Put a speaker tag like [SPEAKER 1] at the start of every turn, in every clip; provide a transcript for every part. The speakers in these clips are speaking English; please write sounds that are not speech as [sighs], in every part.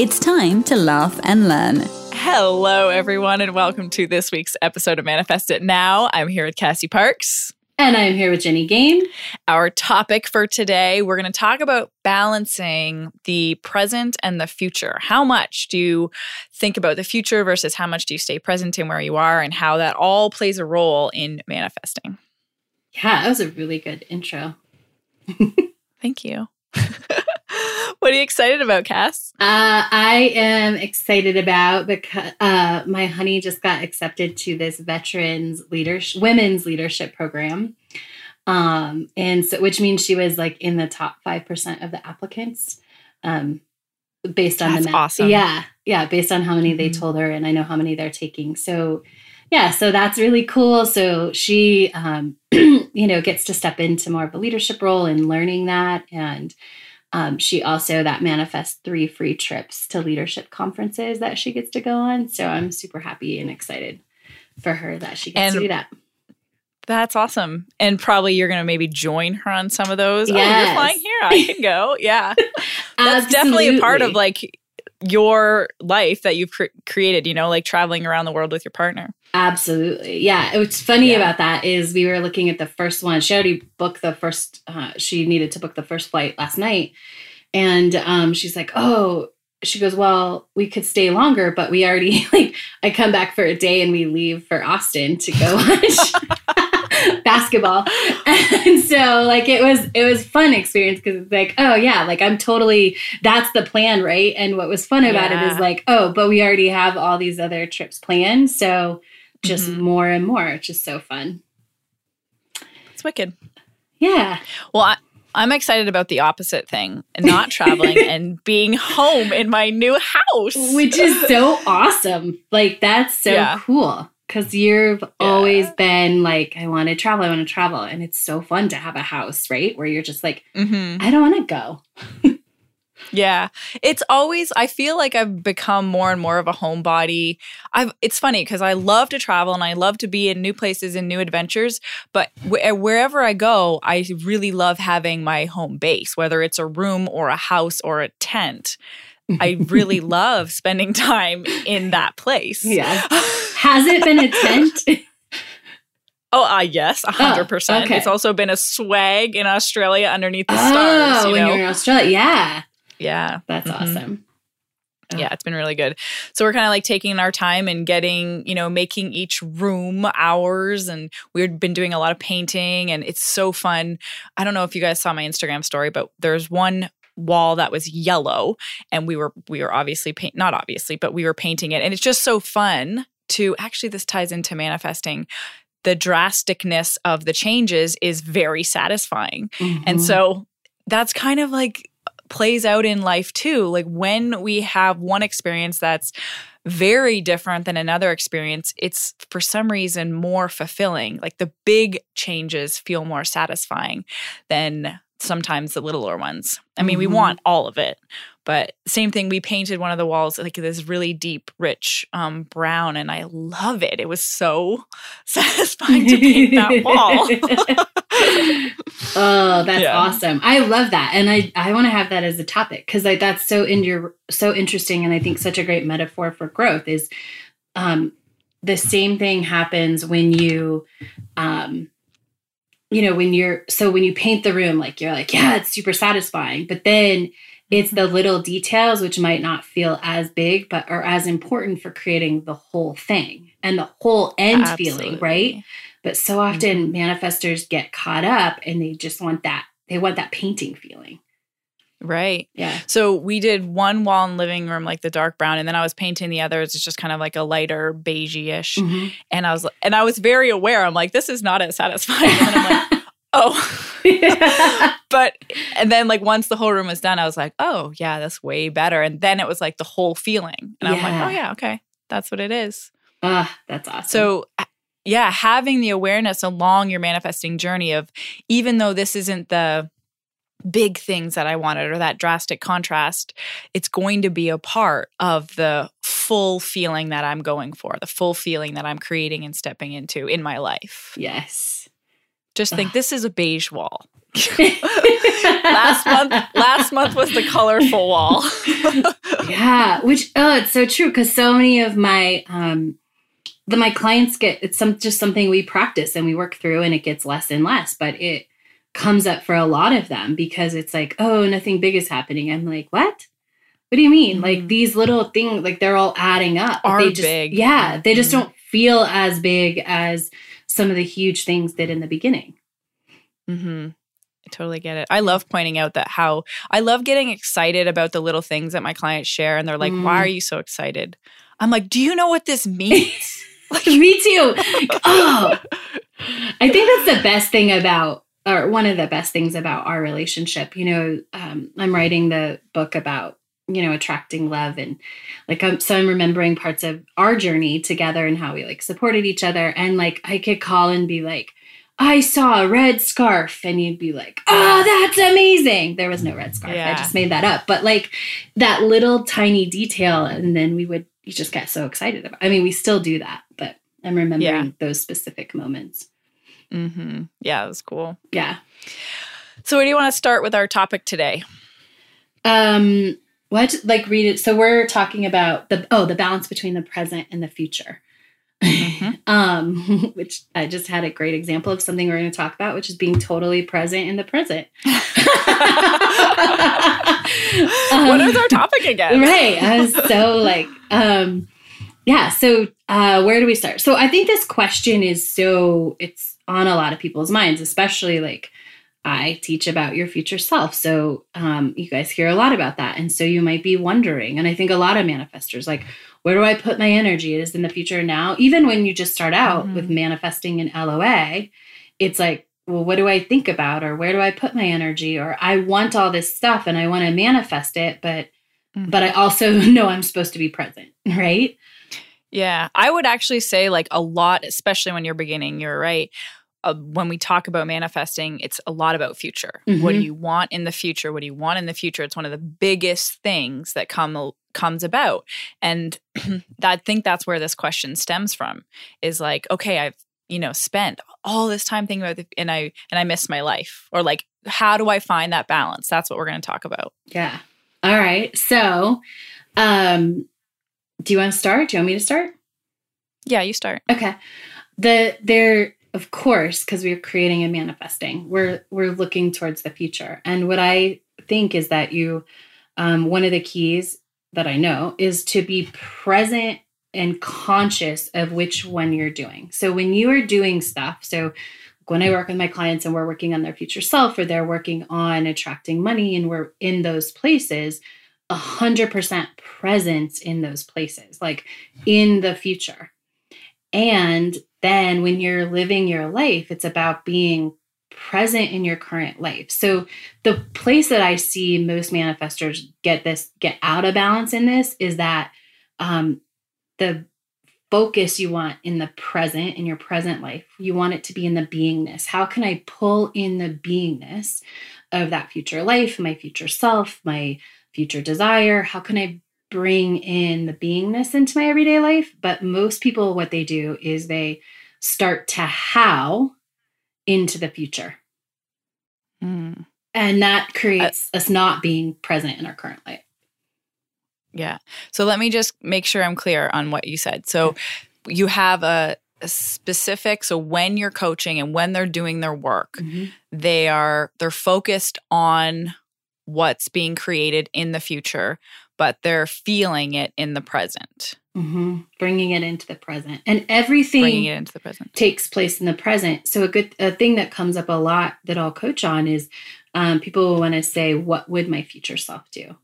[SPEAKER 1] It's time to laugh and learn.
[SPEAKER 2] Hello, everyone, and welcome to this week's episode of Manifest It Now. I'm here with Cassie Parks.
[SPEAKER 3] And I'm here with Jenny Gain.
[SPEAKER 2] Our topic for today, we're going to talk about balancing the present and the future. How much do you think about the future versus how much do you stay present in where you are, and how that all plays a role in manifesting?
[SPEAKER 3] Yeah, that was a really good intro. [laughs]
[SPEAKER 2] Thank you. [laughs] what are you excited about, Cass?
[SPEAKER 3] Uh, I am excited about because uh, my honey just got accepted to this veterans leadership, women's leadership program, um, and so which means she was like in the top five percent of the applicants, um, based on
[SPEAKER 2] That's
[SPEAKER 3] the ma-
[SPEAKER 2] awesome.
[SPEAKER 3] Yeah, yeah, based on how many they
[SPEAKER 2] Mhm.
[SPEAKER 3] told her, and I know how many they're taking. So. Yeah, so that's really cool. So she, um, [clears throat] you know, gets to step into more of a leadership role and learning that, and um, she also that manifests three free trips to leadership conferences that she gets to go on. So I'm super happy and excited for her that she gets
[SPEAKER 2] And
[SPEAKER 3] to do that.
[SPEAKER 2] That's awesome. And probably you're going to maybe join her on some of those. Oh, you're
[SPEAKER 3] Yes.
[SPEAKER 2] flying here. I can go. Yeah. [laughs] That's definitely a part of like your life that you've cre- created, you know, like traveling around the world with your partner.
[SPEAKER 3] Absolutely. Yeah. What's funny
[SPEAKER 2] Yeah.
[SPEAKER 3] about that is we were looking at the first one. She already booked the first, uh, she needed to book the first flight last night. And um, she's like, oh, she goes, well, we could stay longer, but we already, [laughs] like, I come back for a day and we leave for Austin to go [laughs] watch [laughs] [laughs] basketball. And so, like, it was, it was fun experience because it's like, oh, yeah, like, I'm totally, that's the plan, right? And what was fun about it
[SPEAKER 2] Yeah.
[SPEAKER 3] is like, oh, but we already have all these other trips planned. So, just
[SPEAKER 2] Mhm.
[SPEAKER 3] more and more. It's just so fun.
[SPEAKER 2] It's wicked.
[SPEAKER 3] Yeah.
[SPEAKER 2] Well, I, I'm excited about the opposite thing not traveling [laughs] and being home in my new house.
[SPEAKER 3] Which is so [laughs] awesome. Like, that's so
[SPEAKER 2] Yeah.
[SPEAKER 3] cool. Because you've always been like, I want to travel, I want to travel. And it's so fun to have a house, right? Where you're just like,
[SPEAKER 2] hmm
[SPEAKER 3] I don't want to go. [laughs]
[SPEAKER 2] Yeah. It's always I feel like I've become more and more of a homebody. I've it's funny cuz I love to travel and I love to be in new places and new adventures, but wh- wherever I go, I really love having my home base, whether it's a room or a house or a tent. I [laughs] really love spending time in that place.
[SPEAKER 3] Yeah. [laughs] Has it been a tent? [laughs]
[SPEAKER 2] Oh, uh, yes, a hundred percent.
[SPEAKER 3] okay.
[SPEAKER 2] It's also been a swag in Australia underneath the
[SPEAKER 3] oh,
[SPEAKER 2] stars. You
[SPEAKER 3] when
[SPEAKER 2] know?
[SPEAKER 3] you're in Australia. Yeah.
[SPEAKER 2] yeah,
[SPEAKER 3] That's
[SPEAKER 2] Mhm.
[SPEAKER 3] awesome.
[SPEAKER 2] yeah it's been really good so we're kind of like taking our time and getting you know making each room ours and we've been doing a lot of painting and it's so fun i don't know if you guys saw my instagram story but there's one wall that was yellow and we were we were obviously paint not obviously but we were painting it and it's just so fun to actually this ties into manifesting the drasticness of the changes is very satisfying and
[SPEAKER 3] Mhm.
[SPEAKER 2] so that's kind of like plays out in life too. Like when we have one experience that's very different than another experience, it's for some reason more fulfilling. Like the big changes feel more satisfying than sometimes the littler ones. I mean, we
[SPEAKER 3] Mhm.
[SPEAKER 2] want all of it, but same thing. We painted one of the walls like this really deep, rich um, brown, and I love it. It was so [laughs] satisfying to paint that wall. [laughs]
[SPEAKER 3] oh, that's
[SPEAKER 2] Yeah.
[SPEAKER 3] awesome. I love that. And I, I want to have that as a topic because like that's so in your so interesting and I think such a great metaphor for growth is um the same thing happens when you um you know when you're so when you paint the room like you're like yeah it's super satisfying but then it's the little details which might not feel as big but are as important for creating the whole thing and the whole end feeling right but so often manifestors get caught up and they just want that they want that painting feeling
[SPEAKER 2] Right.
[SPEAKER 3] yeah
[SPEAKER 2] So we did one wall in living room, like the dark brown, and then I was painting the others. It's just kind of like a lighter beigey-ish.
[SPEAKER 3] Mhm.
[SPEAKER 2] And I was and I was very aware. I'm like, this is not as satisfying. [laughs] And I'm like, oh. [laughs] but and then like once the whole room was done, I was like, oh yeah, that's way better. And then it was like the whole feeling, and I'm like, oh yeah, okay, that's what it is.
[SPEAKER 3] Ah, that's awesome.
[SPEAKER 2] So, yeah, having the awareness along your manifesting journey of even though this isn't the big things that I wanted or that drastic contrast, it's going to be a part of the full feeling that I'm going for, the full feeling that I'm creating and stepping into in my life.
[SPEAKER 3] yes.
[SPEAKER 2] Just think this is a beige wall. [laughs] last month last month was the colorful wall. [laughs]
[SPEAKER 3] yeah which oh it's so true because so many of my um the my clients get it's some just something we practice and we work through and it gets less and less but it comes up for a lot of them because it's like oh nothing big is happening i'm like what what do you mean like
[SPEAKER 2] Mhm.
[SPEAKER 3] these little things like they're all adding up
[SPEAKER 2] Are
[SPEAKER 3] they just
[SPEAKER 2] big.
[SPEAKER 3] yeah they just
[SPEAKER 2] Mhm.
[SPEAKER 3] don't feel as big as some of the huge things did in the beginning
[SPEAKER 2] Mm-hmm. I totally get it. I love pointing out that how I love getting excited about the little things that my clients share, and they're like, "Why
[SPEAKER 3] Mm.
[SPEAKER 2] are you so excited?" I'm like, "Do you know what this [laughs] means?" like,
[SPEAKER 3] me too [laughs] oh I think that's the best thing about, or one of the best things about our relationship. You know, um, I'm writing the book about, you know, attracting love and like, I'm, so I'm remembering parts of our journey together and how we like supported each other. And like, I could call and be like, I saw a red scarf, and you'd be like, oh, that's amazing. There was no red scarf. I just made that up. But like that little tiny detail, and then we would, you just get so excited about I mean, we still do that, but I'm remembering
[SPEAKER 2] Yeah.
[SPEAKER 3] those specific moments.
[SPEAKER 2] hmm yeah, that's cool.
[SPEAKER 3] Yeah.
[SPEAKER 2] So, where do you want to start with our topic today?
[SPEAKER 3] Um what like read it so we're talking about the oh the balance between the present and the future.
[SPEAKER 2] Mhm. [laughs]
[SPEAKER 3] um [laughs] which I just had a great example of something we're going to talk about which is being totally present in the present. [laughs]
[SPEAKER 2] what is our topic again?
[SPEAKER 3] right. I was so like, um, yeah. So, uh, where do we start? So, I think this question is so it's on a lot of people's minds, especially like I teach about your future self. So, um, you guys hear a lot about that, and so you might be wondering. And I think a lot of manifestors like, where do I put my energy? It is in the future now. Even when you just start out
[SPEAKER 2] Mhm.
[SPEAKER 3] with manifesting an LOA, it's like. Well, what do I think about, or where do I put my energy, or I want all this stuff and I want to manifest it, but but I also [laughs] know I'm supposed to be present, right?
[SPEAKER 2] Yeah, I would actually say like a lot, especially when you're beginning. You're right. Uh, when we talk about manifesting, it's a lot about future. What do
[SPEAKER 3] Mhm.
[SPEAKER 2] you want in the future? What do you want in the future? It's one of the biggest things that come comes about, and [clears throat] I think that's where this question stems from. Is like, okay, I've you know spent all this time thinking about, the, and I and I miss my life, or like, how do I find that balance? That's what we're going to talk about.
[SPEAKER 3] Yeah. All right. So, um, do you want to start? Do you want me to start?
[SPEAKER 2] Yeah, you start.
[SPEAKER 3] Okay. The there, of course, because we're creating and manifesting, we're we're looking towards the future. And what I think is that you, um, one of the keys that I know is to be present and conscious of which one you're doing. So when you are doing stuff, so when I work with my clients and we're working on their future self or they're working on attracting money and we're in those places, a hundred percent presence in those places, like in the future. And then when you're living your life, it's about being present in your current life. So the place that I see most manifestors get this get out of balance in this is that um, the focus you want in the present in your present life you want it to be in the beingness how can i pull in the beingness of that future life my future self my future desire how can i bring in the beingness into my everyday life but most people what they do is they start to how into the future
[SPEAKER 2] Mm.
[SPEAKER 3] and that creates us not being present in our current life
[SPEAKER 2] Yeah. So let me just make sure I'm clear on what you said. So you have a, a specific so when you're coaching and when they're doing their work, they are they're focused on what's being created in the future, but they're feeling it in the present,
[SPEAKER 3] Mhm. bringing it into the present and everything
[SPEAKER 2] bringing it into the present.
[SPEAKER 3] takes place in the present. So a good a thing that comes up a lot that I'll coach on is um, people will want to say, "What would my future self do?"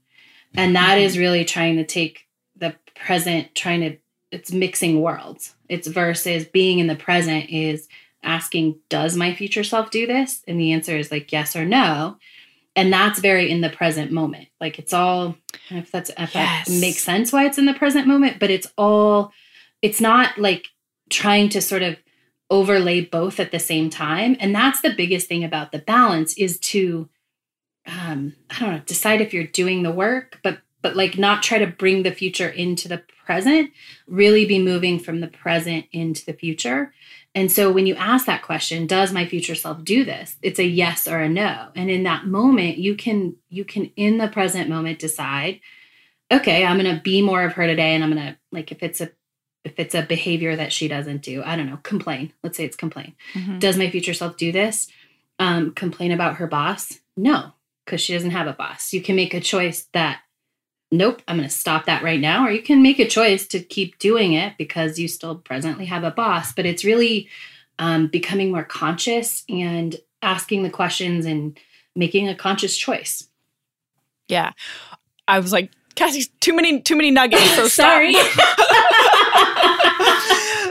[SPEAKER 3] And that is really trying to take the present, trying to it's mixing worlds. It's versus being in the present is asking, Does my future self do this? And the answer is like yes or no. And that's very in the present moment. Like it's all, if that's, if
[SPEAKER 2] Yes.
[SPEAKER 3] that makes sense why it's in the present moment, but it's all, it's not like trying to sort of overlay both at the same time. And that's the biggest thing about the balance is to, um, I don't know, decide if you're doing the work, but but like not try to bring the future into the present, really be moving from the present into the future. And so when you ask that question, does my future self do this? It's a yes or a no. And in that moment, you can you can in the present moment decide, okay, I'm going to be more of her today and I'm going to like if it's a if it's a behavior that she doesn't do, I don't know, complain. Let's say it's complain.
[SPEAKER 2] Mhm.
[SPEAKER 3] Does my future self do this? Um, complain about her boss? No, because she doesn't have a boss. You can make a choice that, nope, I'm going to stop that right now. Or you can make a choice to keep doing it because you still presently have a boss. But it's really um, becoming more conscious and asking the questions and making a conscious choice.
[SPEAKER 2] Yeah. I was like, Cassie, too many, too many nuggets. So. [laughs]
[SPEAKER 3] Sorry. [laughs]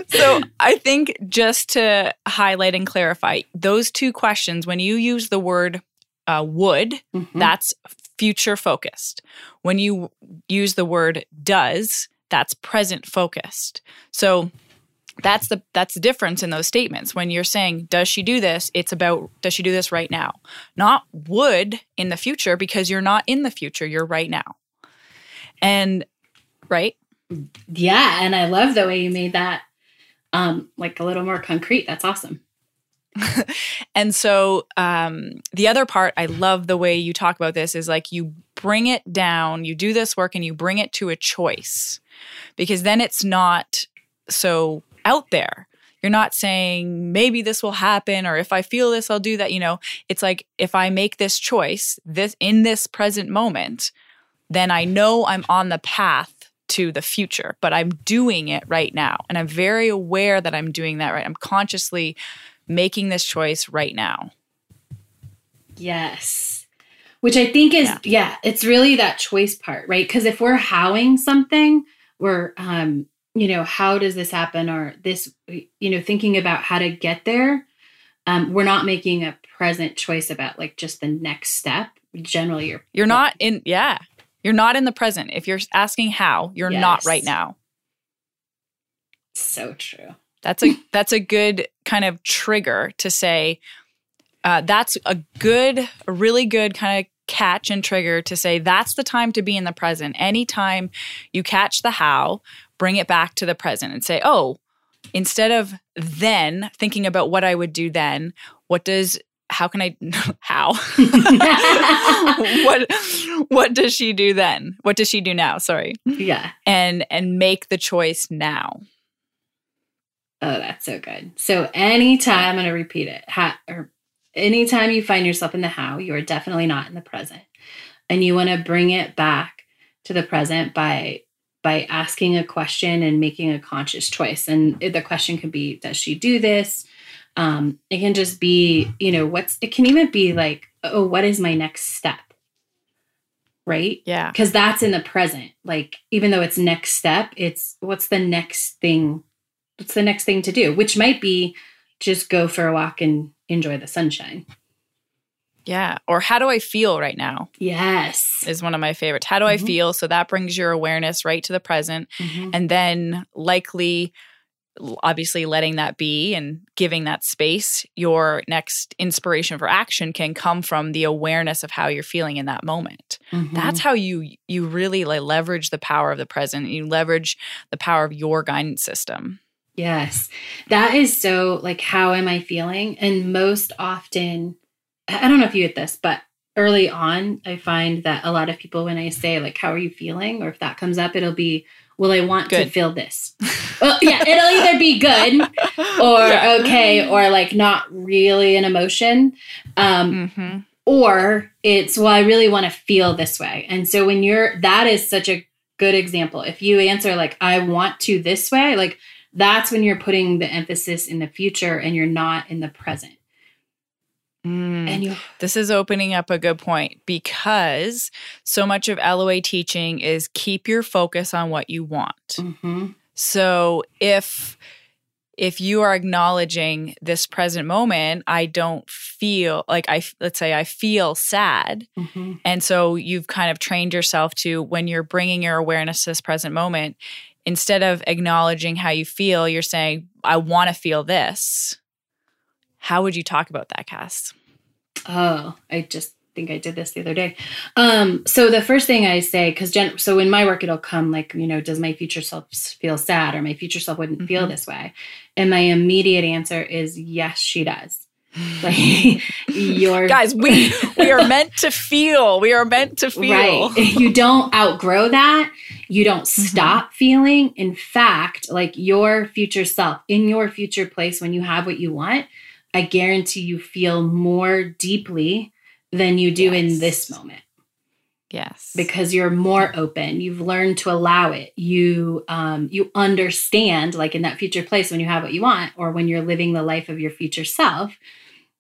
[SPEAKER 3] [laughs]
[SPEAKER 2] so I think just to highlight and clarify those two questions, when you use the word uh, would,
[SPEAKER 3] Mhm.
[SPEAKER 2] that's future focused. When you use the word does, that's present focused. So that's the that's the difference in those statements. When you're saying does she do this, it's about does she do this right now? Not would in the future because you're not in the future, you're right now. And right?
[SPEAKER 3] yeah. And I love the way you made that um, like a little more concrete. That's awesome. [laughs]
[SPEAKER 2] And so um, the other part, I love the way you talk about this is like you bring it down, you do this work and you bring it to a choice because then it's not so out there. You're not saying maybe this will happen or if I feel this, I'll do that. You know, it's like if I make this choice this in this present moment, then I know I'm on the path to the future, but I'm doing it right now. And I'm very aware that I'm doing that right. I'm consciously making this choice right now.
[SPEAKER 3] Yes. Which I think is
[SPEAKER 2] Yeah.
[SPEAKER 3] yeah, it's really that choice part, right? Because if we're howing something, we're um, you know, how does this happen or this you know, thinking about how to get there, um, we're not making a present choice about like just the next step. Generally you're
[SPEAKER 2] You're not in, yeah, you're not in the present. If you're asking how, you're not right now.
[SPEAKER 3] so true.
[SPEAKER 2] That's a that's a good kind of trigger to say. Uh, that's a good, a really good kind of catch and trigger to say that's the time to be in the present. Anytime you catch the how, bring it back to the present and say, oh, instead of then thinking about what I would do then, what does how can I [laughs] how [laughs] what what does she do then? What does she do now? Sorry.
[SPEAKER 3] yeah.
[SPEAKER 2] And and make the choice now.
[SPEAKER 3] Oh, that's so good. So anytime I'm going to repeat it, ha, or anytime you find yourself in the how, you are definitely not in the present, and you want to bring it back to the present by by asking a question and making a conscious choice. And the question could be, does she do this? Um, it can just be, you know, what's. It can even be like, oh, what is my next step? Right
[SPEAKER 2] Yeah.
[SPEAKER 3] because that's in the present like even though it's next step it's what's the next thing what's the next thing to do which might be just go for a walk and enjoy the sunshine
[SPEAKER 2] Yeah. Or how do I feel right now
[SPEAKER 3] yes
[SPEAKER 2] is one of my favorites. How do I
[SPEAKER 3] Mhm.
[SPEAKER 2] feel? So that brings your awareness right to the present.
[SPEAKER 3] Mhm.
[SPEAKER 2] And then likely, obviously, letting that be and giving that space, your next inspiration for action can come from the awareness of how you're feeling in that moment.
[SPEAKER 3] Mhm.
[SPEAKER 2] That's how you you really like leverage the power of the present. You leverage the power of your guidance system.
[SPEAKER 3] Yes. That is so like how am i feeling? And most often i don't know if you get this but early on i find that a lot of people when i say like how are you feeling? or if that comes up it'll be well i want to feel this. Well yeah it'll either be good [laughs] or
[SPEAKER 2] Yeah.
[SPEAKER 3] okay or like not really an emotion. Um
[SPEAKER 2] hmm
[SPEAKER 3] or it's well i really want to feel this way. And so when you're that is such a good example. If you answer like i want to this way like that's when you're putting the emphasis in the future and you're not in the present
[SPEAKER 2] Mm.
[SPEAKER 3] and you
[SPEAKER 2] This is opening up a good point because so much of LOA teaching is keep your focus on what you want.
[SPEAKER 3] Mhm.
[SPEAKER 2] So if if you are acknowledging this present moment, I don't feel like I, let's say I feel sad.
[SPEAKER 3] Mhm.
[SPEAKER 2] And so you've kind of trained yourself to when you're bringing your awareness to this present moment, instead of acknowledging how you feel, you're saying, I want to feel this. How would you talk about that, Cass?
[SPEAKER 3] Oh, I just think I did this the other day. Um, so the first thing I say, because Jen, so in my work, it'll come like, you know, does my future self feel sad or my future self wouldn't feel
[SPEAKER 2] Mhm.
[SPEAKER 3] this way? And my immediate answer is yes, she does. Like [laughs] your
[SPEAKER 2] Guys, we we are meant to feel. We are meant to feel.
[SPEAKER 3] Right. [laughs] You don't outgrow that. You don't
[SPEAKER 2] Mm-hmm.
[SPEAKER 3] stop feeling. In fact, like your future self, in your future place, when you have what you want, I guarantee you feel more deeply than you do in this moment
[SPEAKER 2] Yes.
[SPEAKER 3] because you're more open. You've learned to allow it. You um, you understand, like in that future place when you have what you want, or when you're living the life of your future self.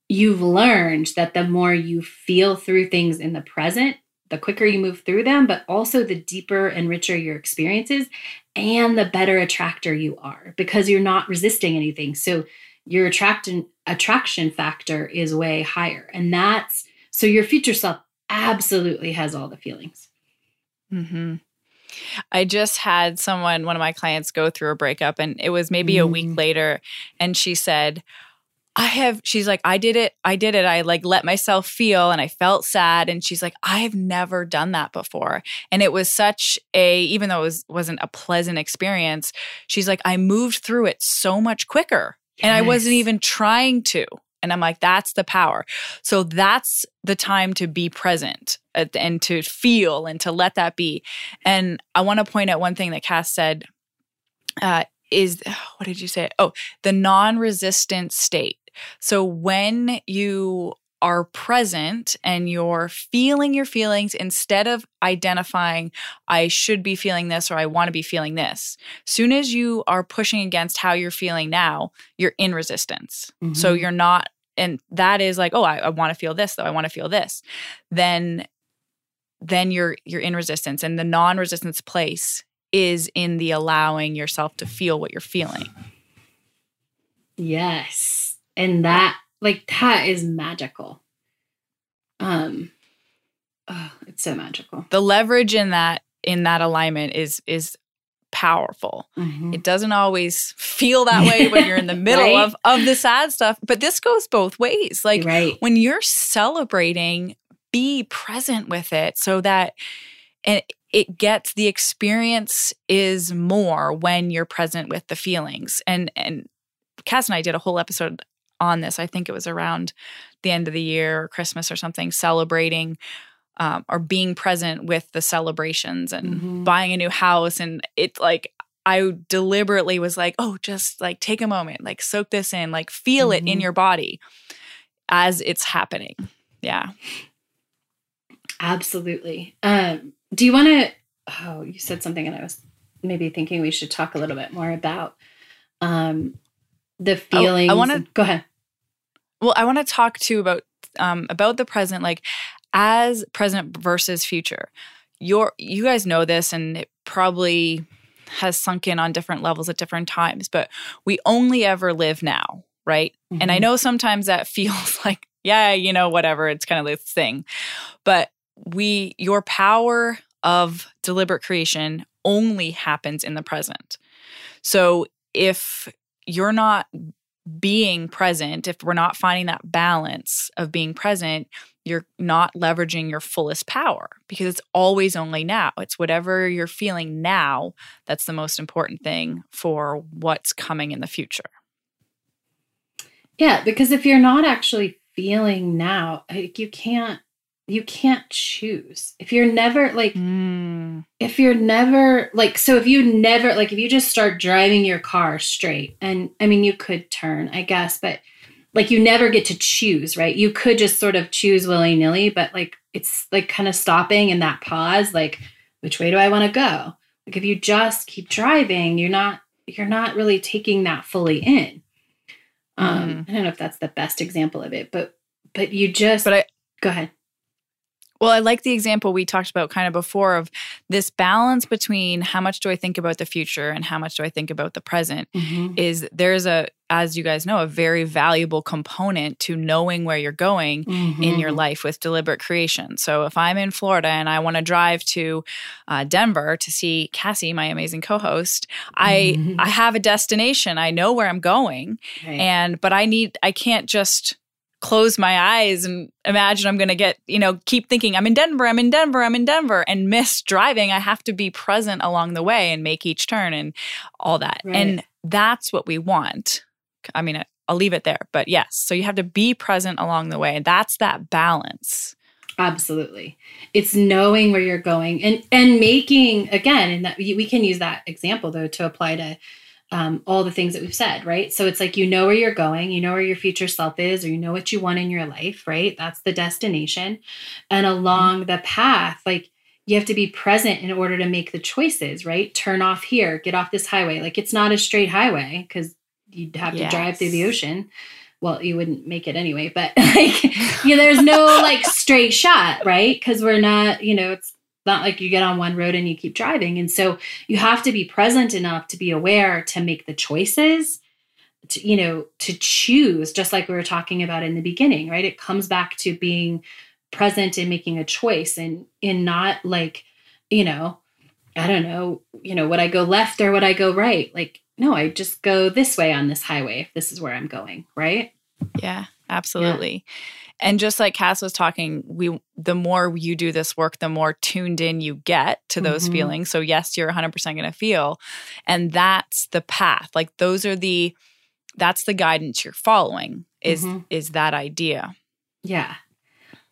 [SPEAKER 3] You've learned that the more you feel through things in the present, the quicker you move through them, but also the deeper and richer your experiences, and the better attractor you are because you're not resisting anything. So your attraction attraction factor is way higher, and that's so your future self absolutely has all the feelings.
[SPEAKER 2] Mm-hmm. I just had someone, one of my clients, go through a breakup, and it was maybe a week
[SPEAKER 3] Mm.
[SPEAKER 2] later, and she said, I have, she's like, I did it. I did it. I like let myself feel and I felt sad. And she's like, I've never done that before. And it was such a, even though it was, wasn't a pleasant experience, she's like, I moved through it so much quicker and I wasn't even trying to. And I'm like, that's the power. So that's the time to be present uh, and to feel and to let that be. And I want to point out one thing that Cass said uh, is [sighs] what did you say? Oh, the non resistant state. So when you are present and you're feeling your feelings instead of identifying I should be feeling this or I want to be feeling this. Soon as you are pushing against how you're feeling now, you're in resistance. So
[SPEAKER 3] Mhm.
[SPEAKER 2] you're not and that is like, oh, I, I want to feel this though. I want to feel this. Then then you're you're in resistance. And the non-resistance place is in the allowing yourself to feel what you're feeling.
[SPEAKER 3] Yes. And that like that is magical. Um oh, it's so magical.
[SPEAKER 2] The leverage in that in that alignment is is powerful.
[SPEAKER 3] Mhm.
[SPEAKER 2] It doesn't always feel that way when you're in the [laughs] middle
[SPEAKER 3] Right?
[SPEAKER 2] of of the sad stuff, but this goes both ways. Like
[SPEAKER 3] right.
[SPEAKER 2] when you're celebrating, be present with it so that and it gets the experience is more when you're present with the feelings. And and Cass and I did a whole episode on this. I think it was around the end of the year or Christmas or something, celebrating um, or being present with the celebrations and
[SPEAKER 3] Mhm.
[SPEAKER 2] buying a new house. And it like I deliberately was like, oh, just like take a moment, like soak this in, like feel it in
[SPEAKER 3] Mhm.
[SPEAKER 2] your body as it's happening. Yeah.
[SPEAKER 3] Absolutely. Um do you want to oh, you said something and I was maybe thinking we should talk a little bit more about um the feelings.
[SPEAKER 2] I wanna-
[SPEAKER 3] Go ahead.
[SPEAKER 2] Well, I want to talk too about um, about the present, like as present versus future. Your you guys know this, and it probably has sunk in on different levels at different times. But we only ever live now, right? And I
[SPEAKER 3] Mhm.
[SPEAKER 2] know sometimes that [laughs] feels like, yeah, you know, whatever. It's kind of this thing, but we your power of deliberate creation only happens in the present. So if you're not being present, if we're not finding that balance of being present, you're not leveraging your fullest power because it's always only now. It's whatever you're feeling now that's the most important thing for what's coming in the future.
[SPEAKER 3] Yeah, because if you're not actually feeling now, like you can't you can't choose. If you're never like
[SPEAKER 2] Mm.
[SPEAKER 3] if you're never like so if you never like if you just start driving your car straight and i mean you could turn i guess but like you never get to choose right? You could just sort of choose willy-nilly but like it's like kind of stopping in that pause like which way do i want to go? Like if you just keep driving you're not you're not really taking that fully in. Um i don't know if that's the best example of it but but you just
[SPEAKER 2] But I
[SPEAKER 3] go ahead
[SPEAKER 2] Well, I like the example we talked about kind of before of this balance between how much do I think about the future and how much do I think about the present
[SPEAKER 3] Mhm.
[SPEAKER 2] is there's a as you guys know a very valuable component to knowing where you're going in your
[SPEAKER 3] Mhm.
[SPEAKER 2] life with deliberate creation. So if I'm in Florida and I want to drive to uh, Denver to see Cassie, my amazing co-host, I
[SPEAKER 3] Mhm.
[SPEAKER 2] I have a destination. I know where I'm going,
[SPEAKER 3] Right.
[SPEAKER 2] and but I need I can't just close my eyes and imagine I'm going to get you know keep thinking I'm in Denver, I'm in Denver, I'm in Denver, and miss driving. I have to be present along the way and make each turn and all that,
[SPEAKER 3] Right.
[SPEAKER 2] and that's what we want. I mean, I'll leave it there, but yes, so you have to be present along the way. That's that balance.
[SPEAKER 3] Absolutely. It's knowing where you're going and and making again and that we can use that example though to apply to um, all the things that we've said, right? So it's like you know where you're going, you know where your future self is, or you know what you want in your life, right? That's the destination. And along the path, like you have to be present in order to make the choices, right? Turn off here, get off this highway. Like it's not a straight highway because you'd have to drive through the ocean. Well, you wouldn't make it anyway, but [laughs] like yeah, there's no like straight shot, right? Because we're not, you know, it's not like you get on one road and you keep driving. And so you have to be present enough to be aware to make the choices, to, you know, to choose, just like we were talking about in the beginning, right? It comes back to being present and making a choice and in not like, you know, I don't know, you know, would I go left or would I go right? Like, no, I just go this way on this highway if this is where I'm going, right?
[SPEAKER 2] Yeah, absolutely. And just like Cass was talking, we the more you do this work, the more tuned in you get to those
[SPEAKER 3] Mhm.
[SPEAKER 2] feelings. So yes, you're 100% going to feel, and that's the path. Like those are the that's the guidance you're following is
[SPEAKER 3] Mhm.
[SPEAKER 2] is that idea.
[SPEAKER 3] Yeah.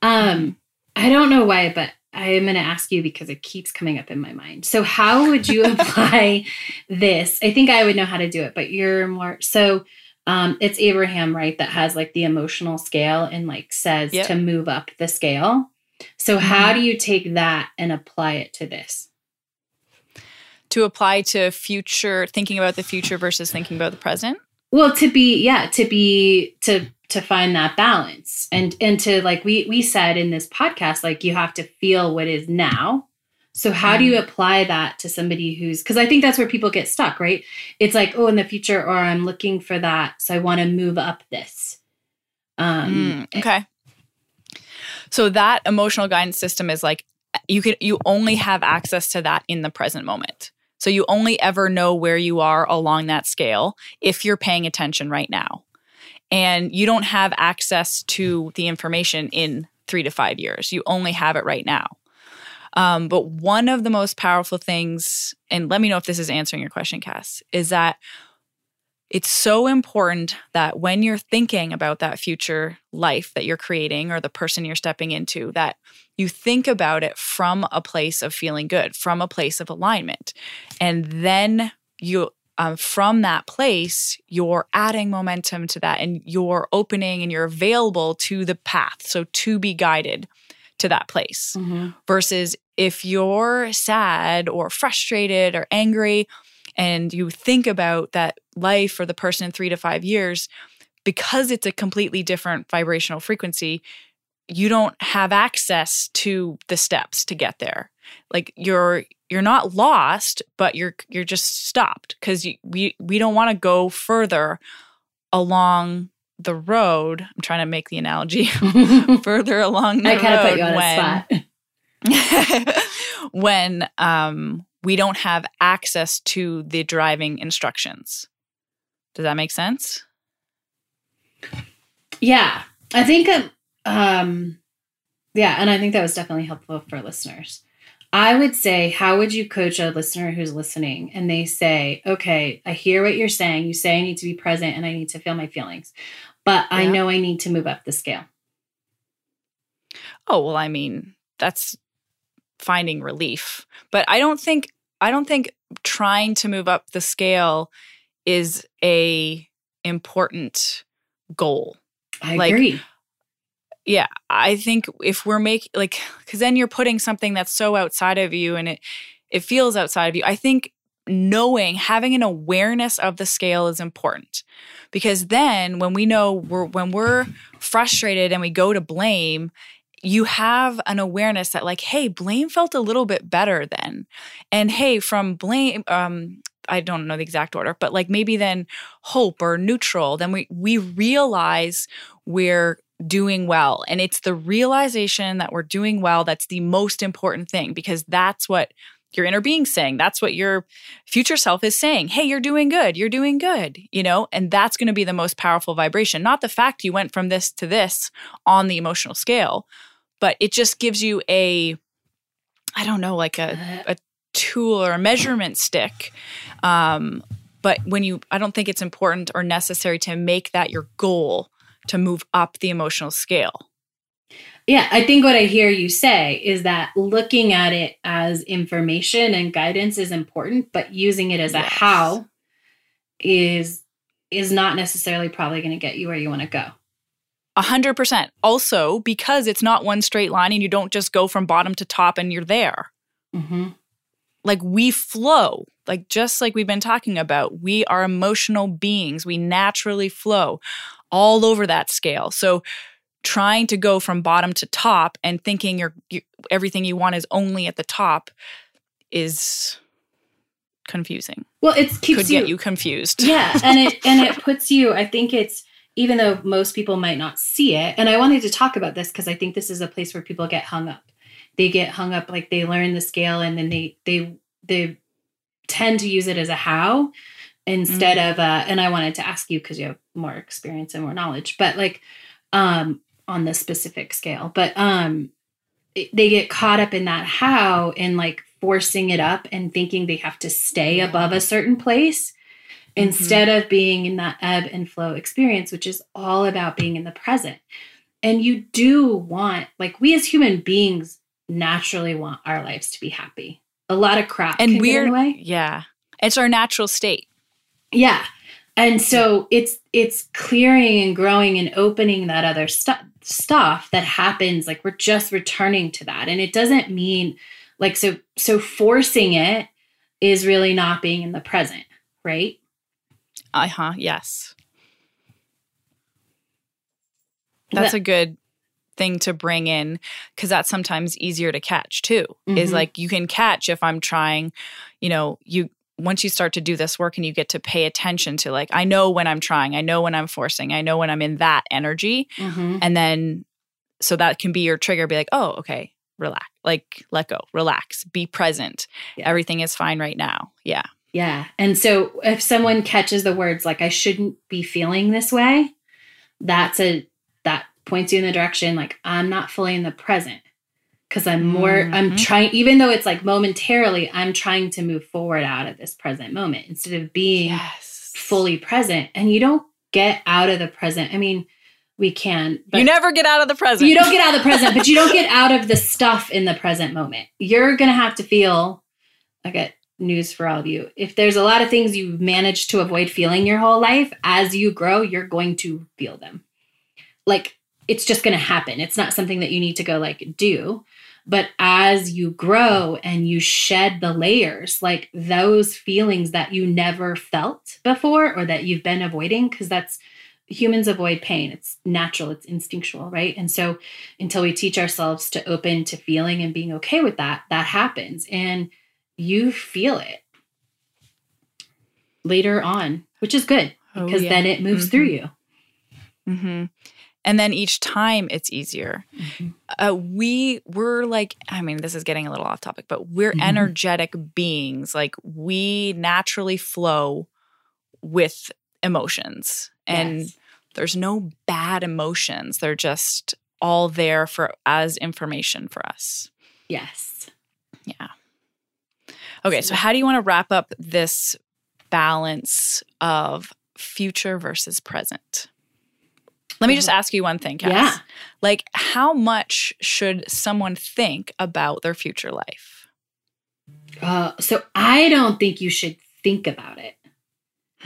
[SPEAKER 3] Um, I don't know why, but I am going to ask you because it keeps coming up in my mind. So, how would you [laughs] apply this? I think I would know how to do it, but you're more so. Um, it's Abraham, right? That has like the emotional scale and like says
[SPEAKER 2] Yep.
[SPEAKER 3] to move up the scale. So, how do you take that and apply it to this?
[SPEAKER 2] To apply to future thinking about the future versus thinking about the present.
[SPEAKER 3] Well, to be yeah, to be to to find that balance and and to like we we said in this podcast like you have to feel what is now. So how do you apply that to somebody who's cuz I think that's where people get stuck, right? It's like, oh, in the future or I'm looking for that, so I want to move up this. Um
[SPEAKER 2] Mm, okay. So that emotional guidance system is like you can you only have access to that in the present moment. So you only ever know where you are along that scale if you're paying attention right now. And you don't have access to the information in 3 to 5 years. You only have it right now. Um, but one of the most powerful things, and let me know if this is answering your question, Cass, is that it's so important that when you're thinking about that future life that you're creating or the person you're stepping into, that you think about it from a place of feeling good, from a place of alignment. And then you, um, from that place, you're adding momentum to that and you're opening and you're available to the path. So to be guided to that place
[SPEAKER 3] mhm.
[SPEAKER 2] versus if you're sad or frustrated or angry and you think about that life or the person in three to five years, because it's a completely different vibrational frequency, you don't have access to the steps to get there. Like you're you're not lost, but you're you're just stopped because we we don't want to go further along the road. I'm trying to make the analogy [laughs] [laughs] further along the
[SPEAKER 3] I
[SPEAKER 2] road.
[SPEAKER 3] kind of put you on
[SPEAKER 2] when,
[SPEAKER 3] a spot. [laughs]
[SPEAKER 2] when um, we don't have access to the driving instructions. Does that make sense?
[SPEAKER 3] Yeah, I think, um, um, yeah, and I think that was definitely helpful for listeners. I would say, how would you coach a listener who's listening and they say, okay, I hear what you're saying. You say I need to be present and I need to feel my feelings, but I know I need to move up the scale.
[SPEAKER 2] Oh, well, I mean, that's finding relief. But I don't think I don't think trying to move up the scale is a important goal.
[SPEAKER 3] I
[SPEAKER 2] Like,
[SPEAKER 3] agree.
[SPEAKER 2] yeah i think if we're making like because then you're putting something that's so outside of you and it it feels outside of you i think knowing having an awareness of the scale is important because then when we know we're when we're frustrated and we go to blame you have an awareness that like hey blame felt a little bit better then. And hey from blame um i don't know the exact order but like maybe then hope or neutral then we we realize we're doing well. And it's the realization that we're doing well that's the most important thing because that's what your inner being saying. That's what your future self is saying. Hey you're doing good. You're doing good you know? And that's going to be the most powerful vibration. Not the fact you went from this to this on the emotional scale but it just gives you a i don't know like a, a tool or a measurement stick um, but when you i don't think it's important or necessary to make that your goal to move up the emotional scale
[SPEAKER 3] yeah, I think what I hear you say is that looking at it as information and guidance is important, but using it as yes. a how is is not necessarily probably going to get you where you want to go.
[SPEAKER 2] A hundred percent. Also, because it's not one straight line and you don't just go from bottom to top and you're there. Mm-hmm. Like we flow, like just like we've been talking about, we are emotional beings. We naturally flow all over that scale. So trying to go from bottom to top and thinking you're, you, everything you want is only at the top is confusing.
[SPEAKER 3] Well, it keeps
[SPEAKER 2] could
[SPEAKER 3] you,
[SPEAKER 2] get you confused.
[SPEAKER 3] Yeah, and it and it [laughs] puts you. I think it's even though most people might not see it, and I wanted to talk about this because I think this is a place where people get hung up. They get hung up like they learn the scale and then they they they tend to use it as a how instead mm-hmm. of a. And I wanted to ask you because you have more experience and more knowledge, but like um on this specific scale, but um it, they get caught up in that how and like forcing it up and thinking they have to stay above a certain place mm-hmm. instead of being in that ebb and flow experience, which is all about being in the present. And you do want, like, we as human beings naturally want our lives to be happy. A lot of crap
[SPEAKER 2] and we're yeah, it's our natural state.
[SPEAKER 3] Yeah, and so it's it's clearing and growing and opening that other stuff stuff that happens. Like we're just returning to that, and it doesn't mean like so so forcing it is really not being in the present, right?
[SPEAKER 2] Uh-huh, yes. That's a good thing to bring in because that's sometimes easier to catch too. Mm-hmm. Is like you can catch if I'm trying, you know, you once you start to do this work and you get to pay attention to like I know when I'm trying, I know when I'm forcing, I know when I'm in that energy. Mm-hmm. And then so that can be your trigger be like, "Oh, okay, relax. Like let go, relax, be present. Yeah. Everything is fine right now." Yeah.
[SPEAKER 3] Yeah. And so if someone catches the words like I shouldn't be feeling this way, that's a that points you in the direction like I'm not fully in the present because I'm more mm-hmm. I'm trying even though it's like momentarily I'm trying to move forward out of this present moment instead of being yes. fully present and you don't get out of the present. I mean, we can.
[SPEAKER 2] you never get out of the present.
[SPEAKER 3] You don't get out of the present, but you don't get out of the stuff in the present moment. You're going to have to feel like get news for all of you. If there's a lot of things you've managed to avoid feeling your whole life, as you grow, you're going to feel them. Like it's just going to happen. It's not something that you need to go like do. But as you grow and you shed the layers, like those feelings that you never felt before or that you've been avoiding, because that's humans avoid pain. It's natural, it's instinctual, right? And so until we teach ourselves to open to feeling and being okay with that, that happens. And you feel it later on, which is good oh, because oh, yeah. then it moves mm-hmm. through you.
[SPEAKER 2] Mm-hmm. And then each time it's easier. Mm-hmm. Uh, we we're like, I mean, this is getting a little off topic, but we're mm-hmm. energetic beings. Like we naturally flow with emotions, and yes. there's no bad emotions. They're just all there for as information for us.
[SPEAKER 3] Yes.
[SPEAKER 2] Yeah. Okay, so how do you want to wrap up this balance of future versus present? Let me just ask you one thing, Cass. Yeah. Like, how much should someone think about their future life?
[SPEAKER 3] Uh, so I don't think you should think about it. [laughs]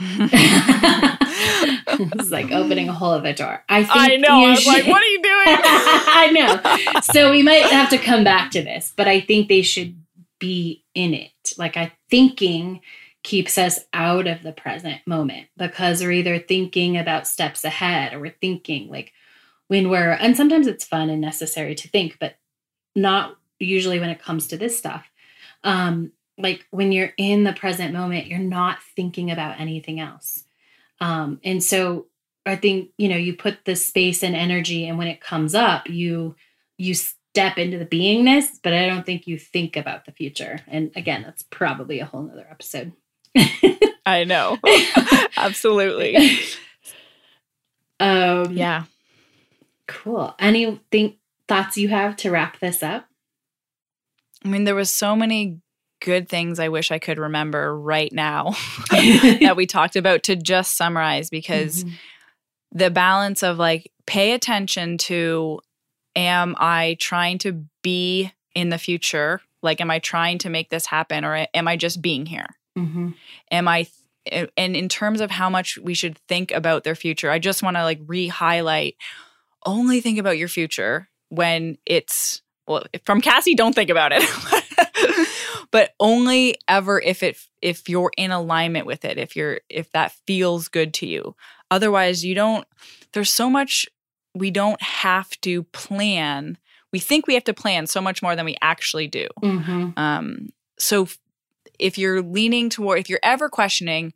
[SPEAKER 3] it's like opening a hole of a door. I think
[SPEAKER 2] I know. I was should. like, what are you doing? [laughs]
[SPEAKER 3] I know. So we might have to come back to this, but I think they should be in it. Like I thinking keeps us out of the present moment because we're either thinking about steps ahead or we're thinking like when we're, and sometimes it's fun and necessary to think, but not usually when it comes to this stuff. Um, like when you're in the present moment, you're not thinking about anything else. Um, and so I think, you know, you put the space and energy, and when it comes up, you, you step into the beingness, but I don't think you think about the future. And again, that's probably a whole nother episode. [laughs]
[SPEAKER 2] I know. [laughs] Absolutely.
[SPEAKER 3] Um,
[SPEAKER 2] Yeah.
[SPEAKER 3] Cool. Anything thoughts you have to wrap this up?
[SPEAKER 2] I mean, there was so many good things I wish I could remember right now [laughs] that we talked about to just summarize because
[SPEAKER 3] Mhm.
[SPEAKER 2] the balance of like pay attention to am I trying to be in the future? Like, am I trying to make this happen or am I just being here?
[SPEAKER 3] Mhm.
[SPEAKER 2] Am I, and in terms of how much we should think about their future, I just want to like re highlight only think about your future when it's, well, from Cassie, don't think about it. [laughs] but only ever if it if you're in alignment with it if you're if that feels good to you otherwise you don't there's so much we don't have to plan. We think we have to plan so much more than we actually do.
[SPEAKER 3] Mhm.
[SPEAKER 2] um so if you're leaning toward if you're ever questioning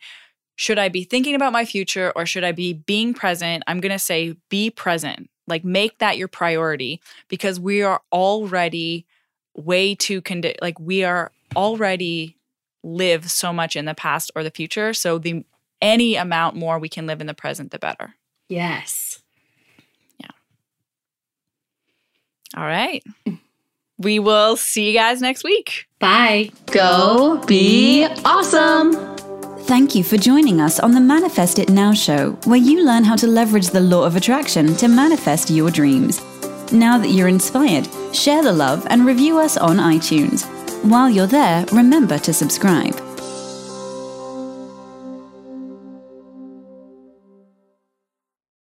[SPEAKER 2] should i be thinking about my future or should i be being present? I'm going to say be present. Like make that your priority because we are already way too condi- like we are already live so much in the past or the future. So the any amount more we can live in the present the better.
[SPEAKER 3] Yes.
[SPEAKER 2] All right we will see you guys next week
[SPEAKER 3] Bye.
[SPEAKER 4] Go be awesome.
[SPEAKER 1] Thank you for joining us on the Manifest It Now show, where you learn how to leverage the law of attraction to manifest your dreams. Now that you're inspired, share the love and review us on iTunes. While you're there, remember to subscribe.